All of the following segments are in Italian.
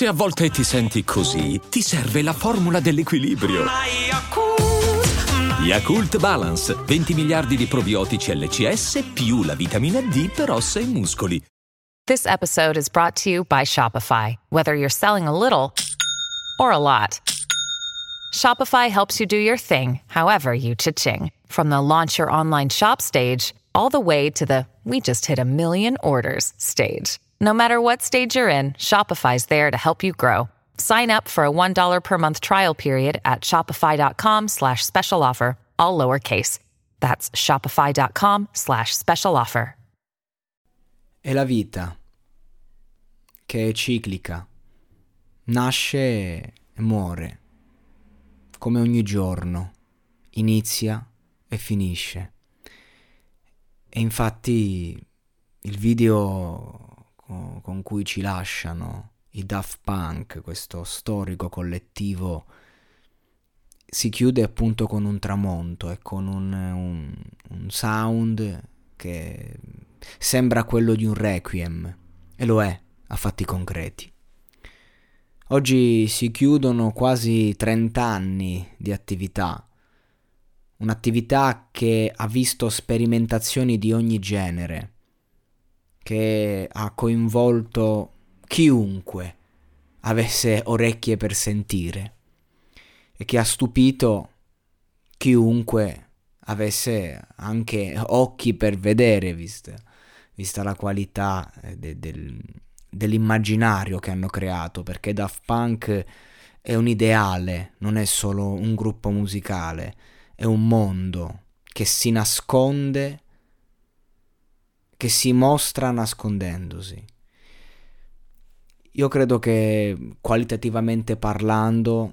Se a volte ti senti così, ti serve la formula dell'equilibrio. Yakult Balance, 20 miliardi di probiotici LCS più la vitamina D per ossa e muscoli. This episode is brought to you by Shopify. Whether you're selling a little or a lot, Shopify helps you do your thing, however you cha-ching. From the launch your online shop stage, all the way to the we just hit a million orders stage. No matter what stage you're in, Shopify's there to help you grow. Sign up for a $1 per month trial period at shopify.com slash special offer, all lowercase. That's shopify.com slash special offer. È la vita, che è ciclica. Nasce e muore, come ogni giorno. Inizia e finisce. E infatti il video con cui ci lasciano i Daft Punk, questo storico collettivo, si chiude appunto con un tramonto e con un, un, un sound che sembra quello di un requiem, e lo è a fatti concreti. Oggi si chiudono quasi 30 anni di attività, un'attività che ha visto sperimentazioni di ogni genere, che ha coinvolto chiunque avesse orecchie per sentire e che ha stupito chiunque avesse anche occhi per vedere, vista, vista la qualità eh, de, del, dell'immaginario che hanno creato, perché Daft Punk è un ideale, non è solo un gruppo musicale, è un mondo che si nasconde, che si mostra nascondendosi. Io credo che qualitativamente parlando,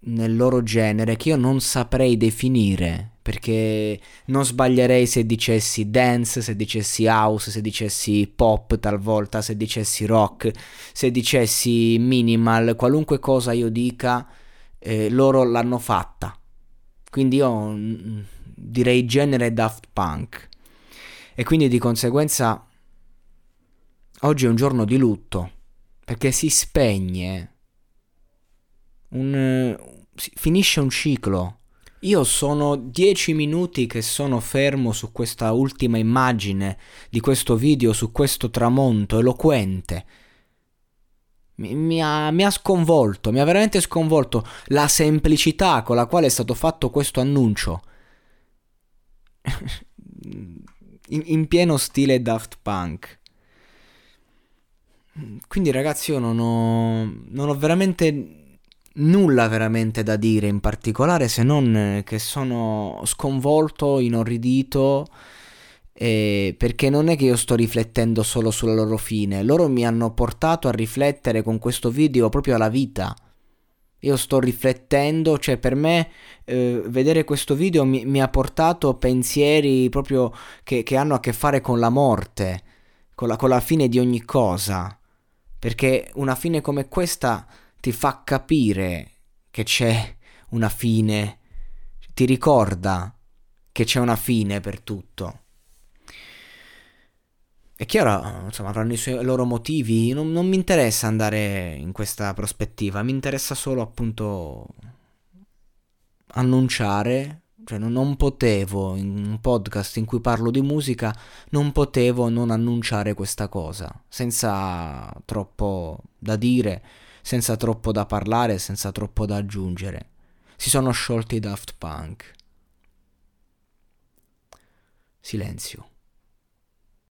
nel loro genere, che io non saprei definire, perché non sbaglierei se dicessi dance, se dicessi house, se dicessi pop talvolta, se dicessi rock, se dicessi minimal, qualunque cosa io dica, eh, loro l'hanno fatta. Quindi io mm, direi genere Daft Punk. E quindi di conseguenza oggi è un giorno di lutto perché si spegne un, finisce un ciclo. Io sono dieci minuti che sono fermo su questa ultima immagine di questo video, su questo tramonto eloquente. Mi, mi, ha, mi, ha, sconvolto, mi ha veramente sconvolto la semplicità con la quale è stato fatto questo annuncio. in, in pieno stile Daft Punk. Quindi ragazzi io non ho, non ho veramente nulla veramente da dire in particolare se non che sono sconvolto, inorridito eh, perché non è che io sto riflettendo solo sulla loro fine, loro mi hanno portato a riflettere con questo video proprio alla vita. Io sto riflettendo, cioè per me eh, vedere questo video mi, mi, ha portato pensieri proprio che, che, hanno a che fare con la morte, con la, con la fine di ogni cosa. Perché una fine come questa ti fa capire che c'è una fine, ti ricorda che c'è una fine per tutto. È chiaro, insomma, avranno i, suoi, i loro motivi, non, non mi interessa andare in questa prospettiva, mi interessa solo appunto annunciare cioè non, potevo, in un podcast in cui parlo di musica, non potevo non annunciare questa cosa, senza troppo da dire, senza troppo da parlare, senza troppo da aggiungere. Si sono sciolti i Daft Punk. Silenzio.